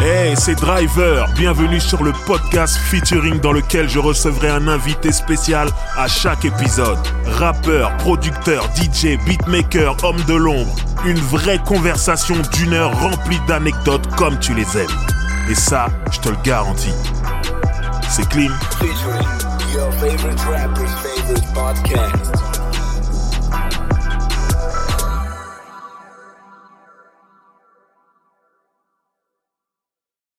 Hey, c'est Driver. Bienvenue sur le podcast featuring dans lequel je recevrai un invité spécial à chaque épisode. Rappeur, producteur, DJ, beatmaker, homme de l'ombre. Une vraie conversation d'une heure remplie d'anecdotes comme tu les aimes. Et ça, je te le garantis. C'est clean. Featuring your favorite rapper's favorite podcast.